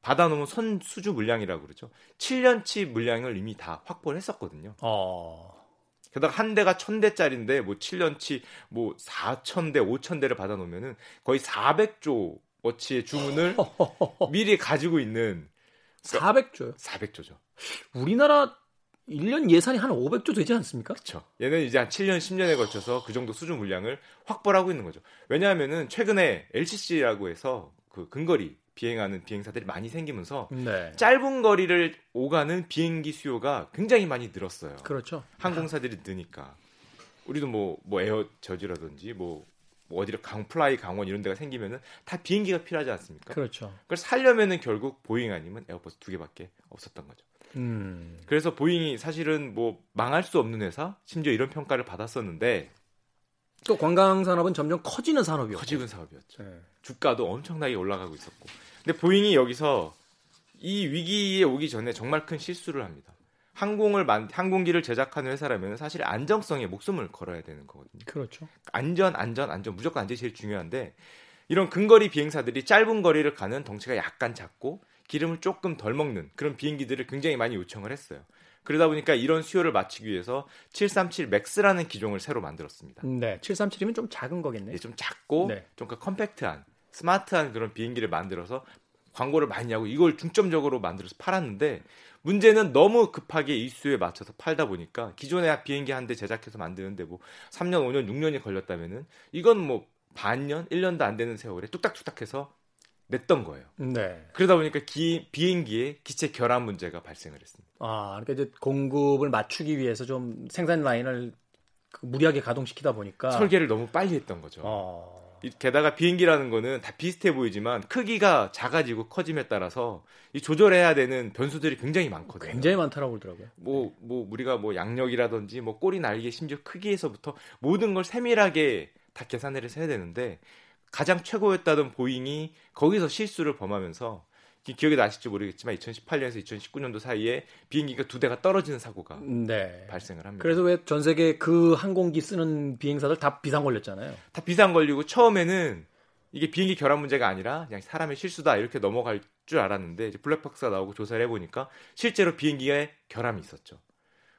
받아놓은 선 수주 물량이라고 그러죠. 7년치 물량을 이미 다 확보를 했었거든요. 어. 게다가 한 대가 천 대짜리인데 뭐 7년치 뭐 4천 대, 5천 대를 받아놓으면은 거의 400조 어치의 주문을 미리 가지고 있는 400조요. 400조죠. 우리나라 1년 예산이 한 500조 되지 않습니까? 그렇죠. 얘는 이제 한 7년, 10년에 걸쳐서 그 정도 수준 물량을 확보를 하고 있는 거죠. 왜냐하면은 최근에 LCC라고 해서 그 근거리 비행하는 비행사들이 많이 생기면서 네. 짧은 거리를 오가는 비행기 수요가 굉장히 많이 늘었어요. 그렇죠. 항공사들이 느니까 우리도 뭐뭐 에어 저지라든지 뭐, 뭐 어디를 강 플라이 강원 이런 데가 생기면은 다 비행기가 필요하지 않습니까? 그렇죠. 그걸 살려면은 결국 보잉 아니면 에어버스 두 개밖에 없었던 거죠. 음. 그래서 보잉이 사실은 뭐 망할 수 없는 회사, 심지어 이런 평가를 받았었는데 또 관광 산업은 점점 커지는 산업이었고. 커지는 사업이었죠. 네. 주가도 엄청나게 올라가고 있었고. 근데 보잉이 여기서 이 위기에 오기 전에 정말 큰 실수를 합니다. 항공을 만 항공기를 제작하는 회사라면 사실 안정성에 목숨을 걸어야 되는 거거든요. 그렇죠. 안전, 안전, 안전 무조건 안전이 제일 중요한데 이런 근거리 비행사들이 짧은 거리를 가는 덩치가 약간 작고 기름을 조금 덜 먹는 그런 비행기들을 굉장히 많이 요청을 했어요. 그러다 보니까 이런 수요를 맞추기 위해서 737 맥스라는 기종을 새로 만들었습니다. 네. 737이면 좀 작은 거겠네. 이게 좀 작고 네. 좀그 컴팩트한 스마트한 그런 비행기를 만들어서 광고를 많이 하고 이걸 중점적으로 만들어서 팔았는데 문제는 너무 급하게 이수에 맞춰서 팔다 보니까 기존의 비행기 한 대 제작해서 만드는데 뭐 3년, 5년, 6년이 걸렸다면은 이건 뭐 반년, 1년도 안 되는 세월에 뚝딱뚝딱 해서 냈던 거예요. 네. 그러다 보니까 기, 비행기에 기체 결함 문제가 발생을 했습니다. 아, 그러니까 이제 공급을 맞추기 위해서 좀 생산 라인을 그 무리하게 가동시키다 보니까 설계를 너무 빨리 했던 거죠. 어. 이- 게다가 비행기라는 거는 다 비슷해 보이지만 크기가 작아지고 커짐에 따라서 이 조절해야 되는 변수들이 굉장히 많거든요. 굉장히 많다라고 그러더라고요. 뭐, 뭐, 우리가 뭐 양력이라든지 뭐 꼬리 날개 심지어 크기에서부터 모든 걸 세밀하게 다 계산을 해서 해야 되는데 가장 최고였다던 보잉이 거기서 실수를 범하면서 기- 기억이 나실지 모르겠지만 2018년에서 2019년도 사이에 비행기가 두 대가 떨어지는 사고가 네. 발생을 합니다. 그래서 왜 전 세계 그 항공기 쓰는 비행사들 다 비상 걸렸잖아요. 다 비상 걸리고 처음에는 이게 비행기 결함 문제가 아니라 그냥 사람의 실수다 이렇게 넘어갈 줄 알았는데 이제 블랙박스가 나오고 조사를 해보니까 실제로 비행기에 결함이 있었죠.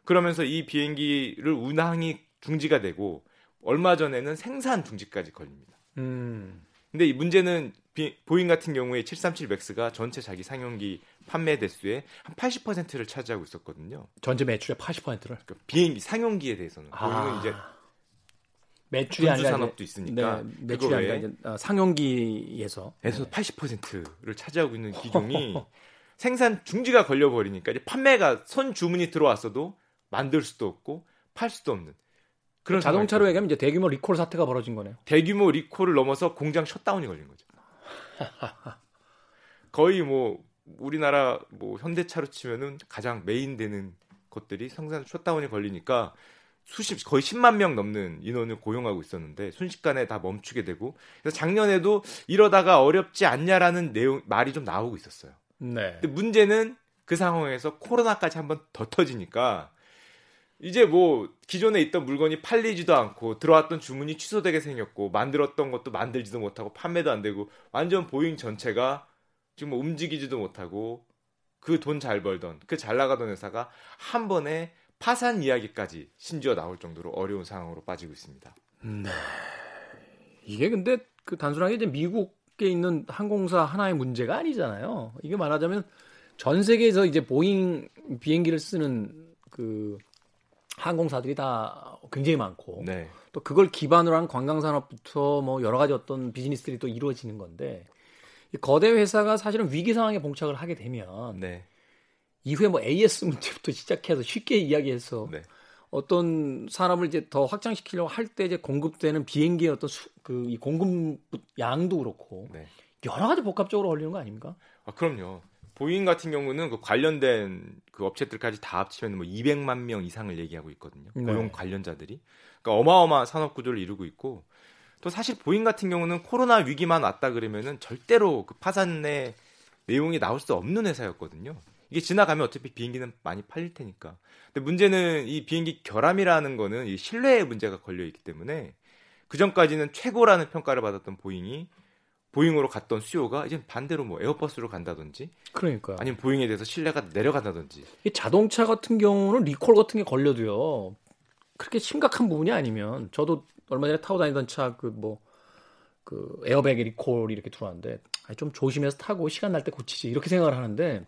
그러면서 이 비행기를 운항이 중지가 되고 얼마 전에는 생산 중지까지 걸립니다. 음. 근데 이 문제는 비- 보잉 같은 경우에 737 맥스가 전체 자기 상용기 판매 대수의 한 80%를 차지하고 있었거든요. 전체 매출의 80%를? 그러니까 비행기 상용기에 대해서는. 보잉은 이제 매출이 아니라 산업도 있으니까 네, 매출이 아니라 이제 아, 상용기에서. 에서 80%를 차지하고 있는 기종이 생산 중지가 걸려버리니까 이제 판매가 선 주문이 들어왔어도 만들 수도 없고 팔 수도 없는 그런 자동차로 얘기하면 이제 대규모 리콜 사태가 벌어진 거네요. 대규모 리콜을 넘어서 공장 shutdown이 걸린 거죠. 거의 뭐 우리나라 뭐 현대차로 치면은 가장 메인 되는 것들이 생산 shutdown이 걸리니까 수십 거의 10만 명 넘는 인원을 고용하고 있었는데 순식간에 다 멈추게 되고 그래서 작년에도 이러다가 어렵지 않냐라는 내용 말이 좀 나오고 있었어요. 네. 근데 문제는 그 상황에서 코로나까지 한번 더 터지니까 이제 뭐 기존에 있던 물건이 팔리지도 않고 들어왔던 주문이 취소되게 생겼고 만들었던 것도 만들지도 못하고 판매도 안 되고 완전 보잉 전체가 지금 뭐 움직이지도 못하고 그 돈 잘 벌던 그 잘 나가던 회사가 한 번에 파산 이야기까지 심지어 나올 정도로 어려운 상황으로 빠지고 있습니다. 네. 이게 근데 그 단순하게 이제 미국에 있는 항공사 하나의 문제가 아니잖아요. 이게 말하자면 전 세계에서 이제 보잉 비행기를 쓰는 그 항공사들이 다 굉장히 많고 네. 또 그걸 기반으로 한 관광 산업부터 뭐 여러 가지 어떤 비즈니스들이 또 이루어지는 건데 이 거대 회사가 사실은 위기 상황에 봉착을 하게 되면 네. 이후에 뭐 AS 문제부터 시작해서 쉽게 이야기해서 네. 어떤 산업을 이제 더 확장시키려고 할 때 이제 공급되는 비행기의 어떤 그이 공급 양도 그렇고 네. 여러 가지 복합적으로 걸리는 거 아닙니까? 아, 그럼요. 보잉 같은 경우는 그 관련된 그 업체들까지 다 합치면 뭐 200만 명 이상을 얘기하고 있거든요. 네. 고용 관련자들이. 그러니까 어마어마한 산업 구조를 이루고 있고 또 사실 보잉 같은 경우는 코로나 위기만 왔다 그러면은 절대로 그 파산의 내용이 나올 수 없는 회사였거든요. 이게 지나가면 어차피 비행기는 많이 팔릴 테니까. 근데 문제는 이 비행기 결함이라는 거는 이 신뢰의 문제가 걸려 있기 때문에 그 전까지는 최고라는 평가를 받았던 보잉이 보잉으로 갔던 수요가 이제 반대로 뭐 에어버스로 간다든지 그러니까 아니면 보잉에 대해서 신뢰가 내려간다든지. 이 자동차 같은 경우는 리콜 같은 게 걸려도요. 그렇게 심각한 부분이 아니면 저도 얼마 전에 타고 다니던 차 그 뭐그 에어백 리콜이 이렇게 들어왔는데 아니, 좀 조심해서 타고 시간 날 때 고치지. 이렇게 생각을 하는데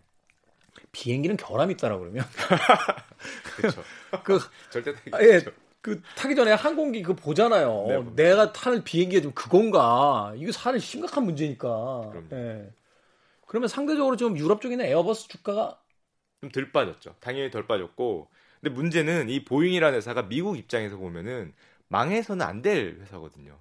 비행기는 결함이 있다라 그러면. 그렇죠. 그 절대 아, 예, 그 타기 전에 항공기 그 보잖아요. 네. 내가 타는 비행기가 좀 그건가? 이거 사는 심각한 문제니까. 그럼요. 예. 그러면 상대적으로 좀 유럽 쪽에는 에어버스 주가가 좀 덜 빠졌죠. 당연히 덜 빠졌고 근데 문제는 이 보잉이라는 회사가 미국 입장에서 보면은 망해서는 안 될 회사거든요.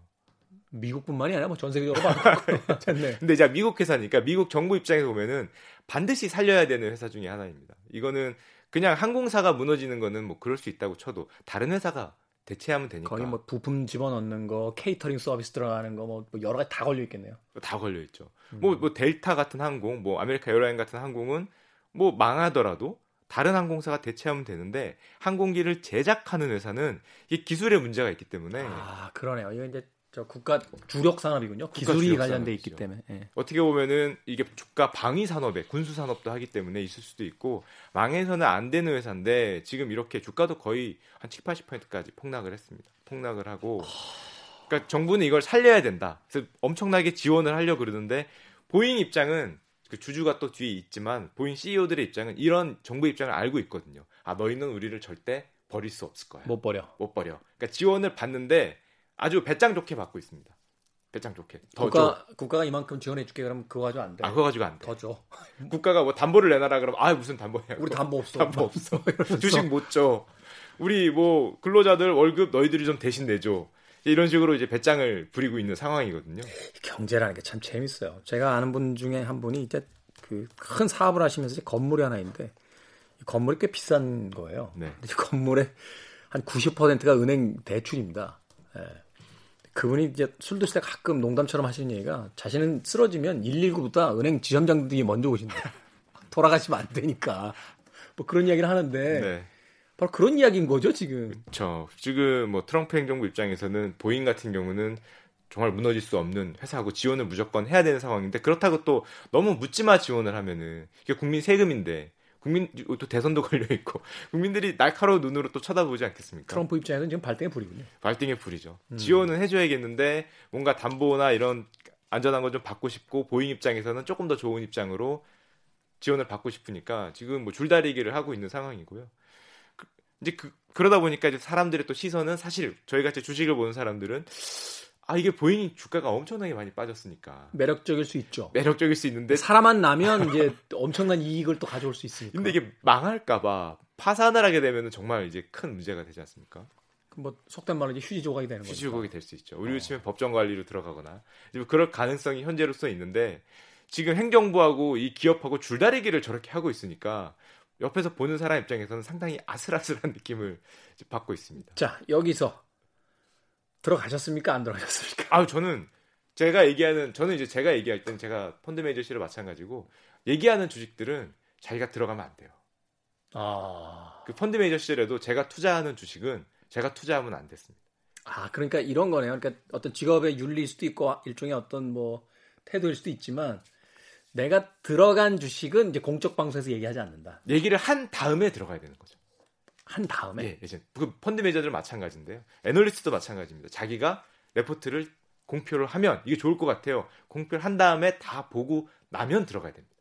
미국뿐만이 아니라 뭐 전 세계적으로 많고 됐네. 근데 이제 미국 회사니까 미국 정부 입장에서 보면은 반드시 살려야 되는 회사 중에 하나입니다. 이거는 그냥 항공사가 무너지는 거는 뭐 그럴 수 있다고 쳐도 다른 회사가 대체하면 되니까 거기 뭐 부품 집어넣는 거, 케이터링 서비스 들어가는 거, 뭐 여러 가지 다 걸려 있겠네요. 다 걸려 있죠. 음. 뭐, 뭐 델타 같은 항공, 뭐 아메리카 에어라인 같은 항공은 뭐 망하더라도 다른 항공사가 대체하면 되는데 항공기를 제작하는 회사는 이게 기술의 문제가 있기 때문에 아 그러네요. 이거 이제 저 국가 주력 산업이군요. 기술이 주력 관련돼 있기 산업이죠. 때문에. 예. 어떻게 보면은 이게 국가 방위 산업에 군수 산업도 하기 때문에 있을 수도 있고 망해서는 안 되는 회사인데 지금 이렇게 주가도 거의 한 7, 80%까지 폭락을 했습니다. 폭락을 하고 그러니까 정부는 이걸 살려야 된다. 그래서 엄청나게 지원을 하려 고 그러는데 보잉 입장은 그 주주가 또 뒤에 있지만 보잉 CEO들의 입장은 이런 정부 입장을 알고 있거든요. 아 너희는 우리를 절대 버릴 수 없을 거야. 못 버려. 못 버려. 그러니까 지원을 받는데 아주 배짱 좋게 받고 있습니다. 배짱 좋게. 더 국가 줘. 국가가 이만큼 지원해 줄게 그러면 그거 가지고 안 돼. 아 그거 가지고 안 돼. 더 줘. 국가가 뭐 담보를 내놔라 그러면 아 무슨 담보냐. 우리 담보 없어. 담보 없어. 주식 못 줘. 우리 뭐 근로자들 월급 너희들이 좀 대신 내줘. 이런 식으로 이제 배짱을 부리고 있는 상황이거든요. 경제라는 게 참 재밌어요. 제가 아는 분 중에 한 분이 이제 그 큰 사업을 하시면서 이제 건물이 하나 있는데 이 건물이 꽤 비싼 거예요. 네. 건물의 한 90%가 은행 대출입니다. 예. 그분이 이제 술 드실 때 가끔 농담처럼 하시는 얘기가 자신은 쓰러지면 119보다 은행 지점장들이 먼저 오신다. 돌아가시면 안 되니까. 뭐 그런 이야기를 하는데 네. 바로 그런 이야기인 거죠, 지금. 저 지금 뭐 트럼프 행정부 입장에서는 보잉 같은 경우는 정말 무너질 수 없는 회사하고 지원을 무조건 해야 되는 상황인데 그렇다고 또 너무 묻지마 지원을 하면은 이게 국민 세금인데 국민 또 대선도 걸려 있고 국민들이 날카로운 눈으로 또 쳐다보지 않겠습니까? 트럼프 입장에서는 지금 발등에 불이군요. 발등에 불이죠. 음. 지원은 해줘야겠는데 뭔가 담보나 이런 안전한 거좀 받고 싶고 보잉 입장에서는 조금 더 좋은 입장으로 지원을 받고 싶으니까 지금 뭐 줄다리기를 하고 있는 상황이고요. 그, 이제 그, 그러다 보니까 이제 사람들의 또 시선은 사실 저희 같이 주식을 보는 사람들은 아 이게 보잉 주가가 엄청나게 많이 빠졌으니까 매력적일 수 있죠. 매력적일 수 있는데 사람만 나면 이제 엄청난 이익을 또 가져올 수 있으니까. 근데 이게 망할까봐 파산을 하게 되면 정말 이제 큰 문제가 되지 않습니까? 뭐 속된 말로 이제 휴지 조각이 되는 거죠. 휴지국이 될 수 있죠. 어. 우리로 치면 법정 관리로 들어가거나 그럴 가능성이 현재로서 있는데 지금 행정부하고 이 기업하고 줄다리기를 저렇게 하고 있으니까 옆에서 보는 사람 입장에서는 상당히 아슬아슬한 느낌을 받고 있습니다. 자 여기서 들어가셨습니까? 안 들어가셨습니까? 아 저는 제가 얘기하는 저는 이제 제가 얘기할 땐 제가 펀드 매니저실을 마찬가지고 얘기하는 주식들은 자기가 들어가면 안 돼요. 아, 그 펀드 매니저실에도 제가 투자하는 주식은 제가 투자하면 안 됐습니다. 아 그러니까 이런 거네요. 그러니까 어떤 직업의 윤리일 수도 있고 일종의 어떤 뭐 태도일 수도 있지만 내가 들어간 주식은 이제 공적 방송에서 얘기하지 않는다. 얘기를 한 다음에 들어가야 되는 거죠. 한 다음에 예, 이제 그 펀드 매니저들 마찬가지인데요. 애널리스트도 마찬가지입니다. 자기가 레포트를 공표를 하면 이게 좋을 것 같아요. 공표를 한 다음에 다 보고 나면 들어가야 됩니다.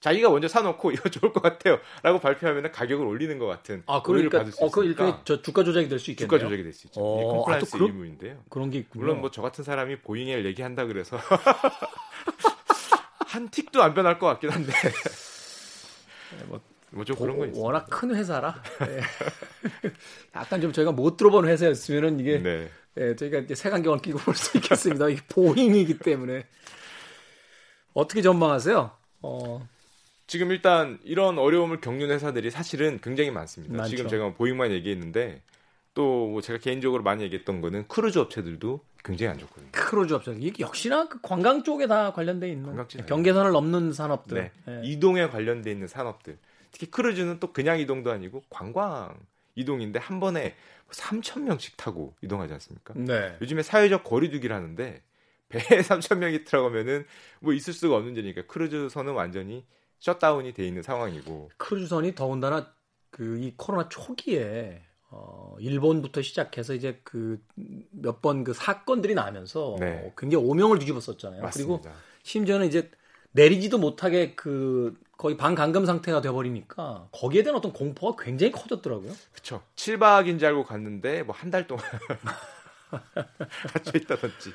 자기가 먼저 사놓고 이거 좋을 것 같아요.라고 발표하면 가격을 올리는 것 같은 아 그러니까 받을 수 어, 그 일종의 저 주가 조작이 될 수 있겠네요. 주가 조작이 될 수 있죠. 어, 아, 또 compliance 그런- 의무인데요. 그런 게 있군요. 물론 뭐 저 같은 사람이 보잉을 얘기한다 그래서 한 tick도 안 변할 것 같긴 한데 뭐 뭐좀 그런 건 있어요. 워낙 큰 회사라 예. 약간 좀 저희가 못 들어본 회사였으면은 이게 네. 예, 저희가 이제 색안경을 끼고 볼 수 있겠습니다. 이게 보잉이기 때문에 어떻게 전망하세요? 어, 지금 일단 이런 어려움을 겪는 회사들이 사실은 굉장히 많습니다. 많죠. 지금 제가 보잉만 얘기했는데 또 뭐 제가 개인적으로 많이 얘기했던 거는 크루즈 업체들도 굉장히 안 좋거든요. 크루즈 업체 이게 역시나 그 관광 쪽에 다 관련돼 있는 경계선을 넘는 산업들. 네. 예. 이동에 관련돼 있는 산업들. 특히 크루즈는 또 그냥 이동도 아니고 관광 이동인데 한 번에 3천 명씩 타고 이동하지 않습니까? 네. 요즘에 사회적 거리두기를 하는데 배에 3천 명이 들어가면은 뭐 있을 수가 없는 일이니까 크루즈선은 완전히 shutdown이 돼 있는 상황이고 크루즈선이 더군다나 그 이 코로나 초기에 어, 일본부터 시작해서 이제 그 몇 번 그 사건들이 나면서 네. 굉장히 오명을 뒤집었었잖아요. 그리고 맞습니다. 심지어는 이제 내리지도 못하게 그 거의 반감금 상태가 돼버리니까 거기에 대한 어떤 공포가 굉장히 커졌더라고요. 그쵸. 7박인 줄 알고 갔는데 뭐 한 달 동안 갇혀 있다든지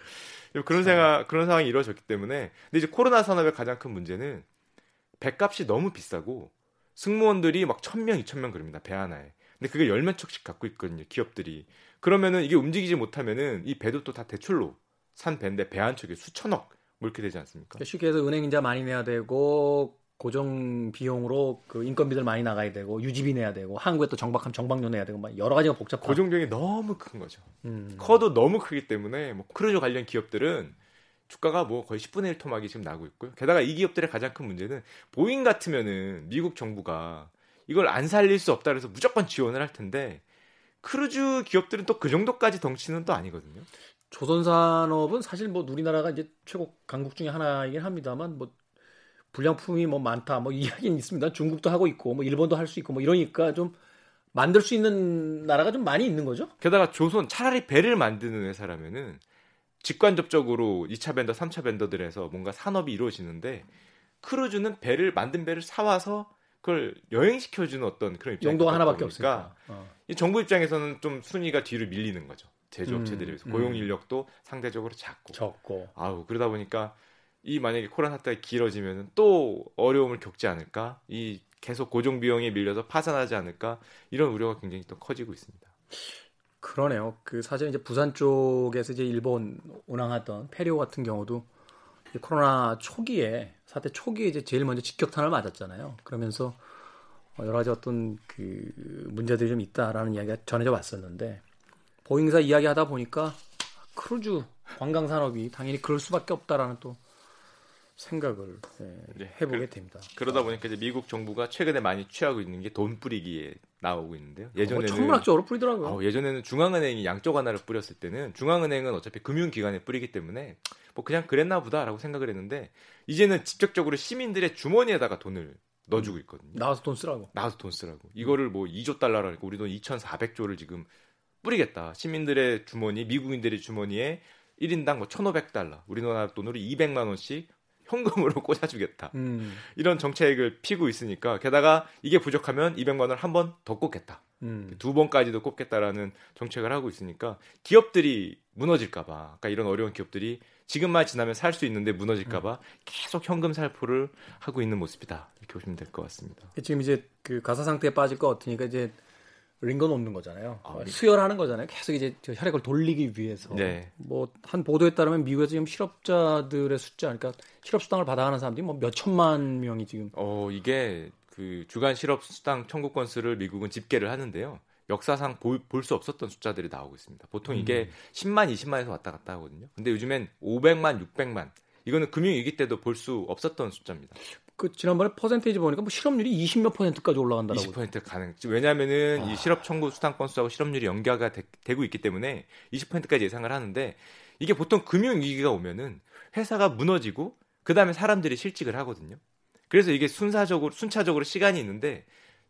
그런 생각 그런 상황이 이루어졌기 때문에 근데 이제 코로나 산업의 가장 큰 문제는 배값이 너무 비싸고 승무원들이 막 1000명, 2000명 그럽니다. 배 하나에. 근데 그게 열몇 척씩 갖고 있거든요. 기업들이. 그러면은 이게 움직이지 못하면은 이 배도 또 다 대출로 산 배인데 배 한 척에 수천억 뭐 이렇게 되지 않습니까? 쉽게 해서 은행 이자 많이 내야 되고 고정 비용으로 그 인건비들 많이 나가야 되고 유지비 내야 되고 한국에 또 정박하면 정박료 내야 되고 막 여러 가지가 복잡하고 고정 비용이 너무 큰 거죠. 음. 커도 너무 크기 때문에 뭐 크루즈 관련 기업들은 주가가 뭐 거의 10분의 1 토막이 지금 나고 있고요. 게다가 이 기업들의 가장 큰 문제는 보잉 같으면은 미국 정부가 이걸 안 살릴 수 없다 그래서 무조건 지원을 할 텐데 크루즈 기업들은 또 그 정도까지 덩치는 또 아니거든요. 조선 산업은 사실 뭐 우리나라가 이제 최고 강국 중에 하나이긴 합니다만 뭐 불량품이 뭐 많다 뭐 이야기는 있습니다. 중국도 하고 있고 뭐 일본도 할 수 있고 뭐 이러니까 좀 만들 수 있는 나라가 좀 많이 있는 거죠. 게다가 조선 차라리 배를 만드는 회사라면은 직간접적으로 2차 벤더, 3차 벤더들에서 뭔가 산업이 이루어지는데 크루즈는 배를 만든 배를 사와서 그걸 여행시켜주는 어떤 그런 입장이 용도가 하나밖에 없으니까. 어. 이 정부 입장에서는 좀 순위가 뒤로 밀리는 거죠. 제조업체들에 음, 비해서 음. 고용 인력도 상대적으로 작고 적고. 아우 그러다 보니까 이 만약에 코로나 사태가 길어지면 또 어려움을 겪지 않을까 이 계속 고정 비용이 밀려서 파산하지 않을까 이런 우려가 굉장히 또 커지고 있습니다. 그러네요. 그 사실 이제 부산 쪽에서 이제 일본 운항하던 페리오 같은 경우도 이 코로나 초기에 사태 초기에 이제 제일 먼저 직격탄을 맞았잖아요. 그러면서 어, 여러 가지 어떤 그 문제들이 좀 있다라는 이야기가 전해져 왔었는데 보잉사 이야기하다 보니까 크루즈 관광 산업이 당연히 그럴 수밖에 없다라는 또 생각을 예, 네, 해보게 됩니다. 그러다 보니까 이제 미국 정부가 최근에 많이 취하고 있는 게 돈 뿌리기에 나오고 있는데요. 예전에는 어, 천문학적으로 뿌리더라고요. 어, 예전에는 중앙은행이 양적 완화를 뿌렸을 때는 중앙은행은 어차피 금융기관에 뿌리기 때문에 뭐 그냥 그랬나 보다라고 생각을 했는데 이제는 직접적으로 시민들의 주머니에다가 돈을 넣어주고 있거든요. 나와서 돈 쓰라고. 나와서 돈 쓰라고. 이거를 뭐 2조 달러라 고 우리 돈 2,400조를 지금 뿌리겠다. 시민들의 주머니, 미국인들의 주머니에 1인당 뭐 1,500달러, 우리나라 돈으로 200만 원씩 현금으로 꽂아주겠다. 음, 이런 정책을 피고 있으니까 게다가 이게 부족하면 200만 원을 한 번 더 꽂겠다. 음. 두 번까지도 꼽겠다라는 정책을 하고 있으니까 기업들이 무너질까봐, 그러니까 이런 어려운 기업들이 지금만 지나면 살 수 있는데 무너질까봐 계속 현금 살포를 하고 있는 모습이다 이렇게 보시면 될 것 같습니다. 지금 이제 그 가사 상태에 빠질 것 같으니까 이제 링거 놓는 거잖아요. 아, 링- 수혈하는 거잖아요. 계속 이제 저 혈액을 돌리기 위해서. 네. 뭐한 보도에 따르면 미국에서 지금 실업자들의 숫자, 그러니까 실업 수당을 받아가는 사람들이 뭐 몇 천만 명이 지금. 어 이게 그 주간 실업 수당 청구 건수를 미국은 집계를 하는데요. 역사상 볼 수 없었던 숫자들이 나오고 있습니다. 보통 이게 10만, 20만에서 왔다 갔다 하거든요. 근데 요즘엔 500만, 600만 이거는 금융위기 때도 볼 수 없었던 숫자입니다. 그 지난번에 퍼센테이지 보니까 뭐 실업률이 20몇 퍼센트까지 올라간다라고. 20% 가능. 왜냐하면은 아. 이 실업 청구 수당 건수하고 실업률이 연계가 되, 고 있기 때문에 20%까지 예상을 하는데 이게 보통 금융 위기가 오면은 회사가 무너지고 그 다음에 사람들이 실직을 하거든요. 그래서 이게 순사적으로 순차적으로 시간이 있는데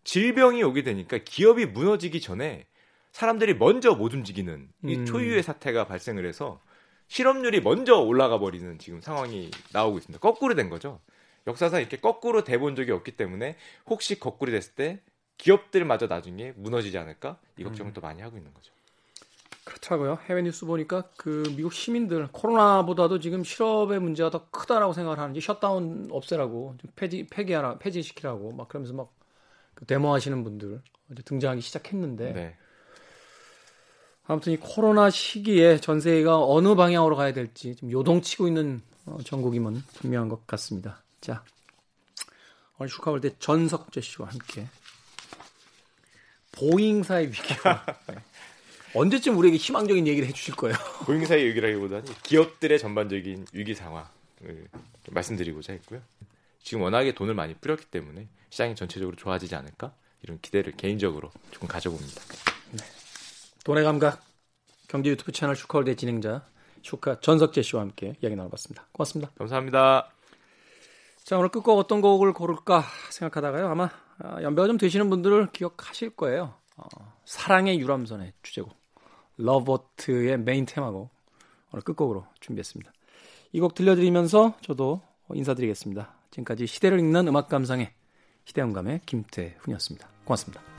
질병이 오게 되니까 기업이 무너지기 전에 사람들이 먼저 못 움직이는 이 음. 초유의 사태가 발생을 해서 실업률이 먼저 올라가 버리는 지금 상황이 나오고 있습니다. 거꾸로 된 거죠. 역사상 이렇게 거꾸로 돼본 적이 없기 때문에 혹시 거꾸로 됐을 때 기업들마저 나중에 무너지지 않을까 이 걱정을 또 많이 하고 있는 거죠. 그렇더라고요. 해외 뉴스 보니까 그 미국 시민들 코로나보다도 지금 실업의 문제가 더 크다라고 생각을 하는지 셧다운 없애라고 좀 폐지 폐기하라 폐지시키라고 막 그러면서 막 그 데모하시는 분들 등장하기 시작했는데 네. 아무튼 이 코로나 시기에 전 세계가 어느 방향으로 가야 될지 좀 요동치고 있는 어, 전국임은 분명한 것 같습니다. 자 오늘 슈카볼 때 전석재 씨와 함께 보잉사의 위기가 네. 언제쯤 우리에게 희망적인 얘기를 해주실 거예요? 보잉사의 위기라기보다는 기업들의 전반적인 위기 상황을 좀 말씀드리고자 했고요. 지금 워낙에 돈을 많이 뿌렸기 때문에 시장이 전체적으로 좋아지지 않을까 이런 기대를 개인적으로 조금 가져봅니다. 돈의 감각 경제 유튜브 채널 슈카월드 진행자 슈카 전석재 씨와 함께 이야기 나눠봤습니다. 고맙습니다. 감사합니다. 자 오늘 끝곡 어떤 곡을 고를까 생각하다가요 아마 아, 연배가 좀 되시는 분들을 기억하실 거예요. 어, 사랑의 유람선의 주제곡 Love Boat의 메인 테마곡 오늘 끝곡으로 준비했습니다. 이 곡 들려드리면서 저도 인사드리겠습니다. 지금까지 시대를 읽는 음악 감상의 시대음감의 김태훈이었습니다. 고맙습니다.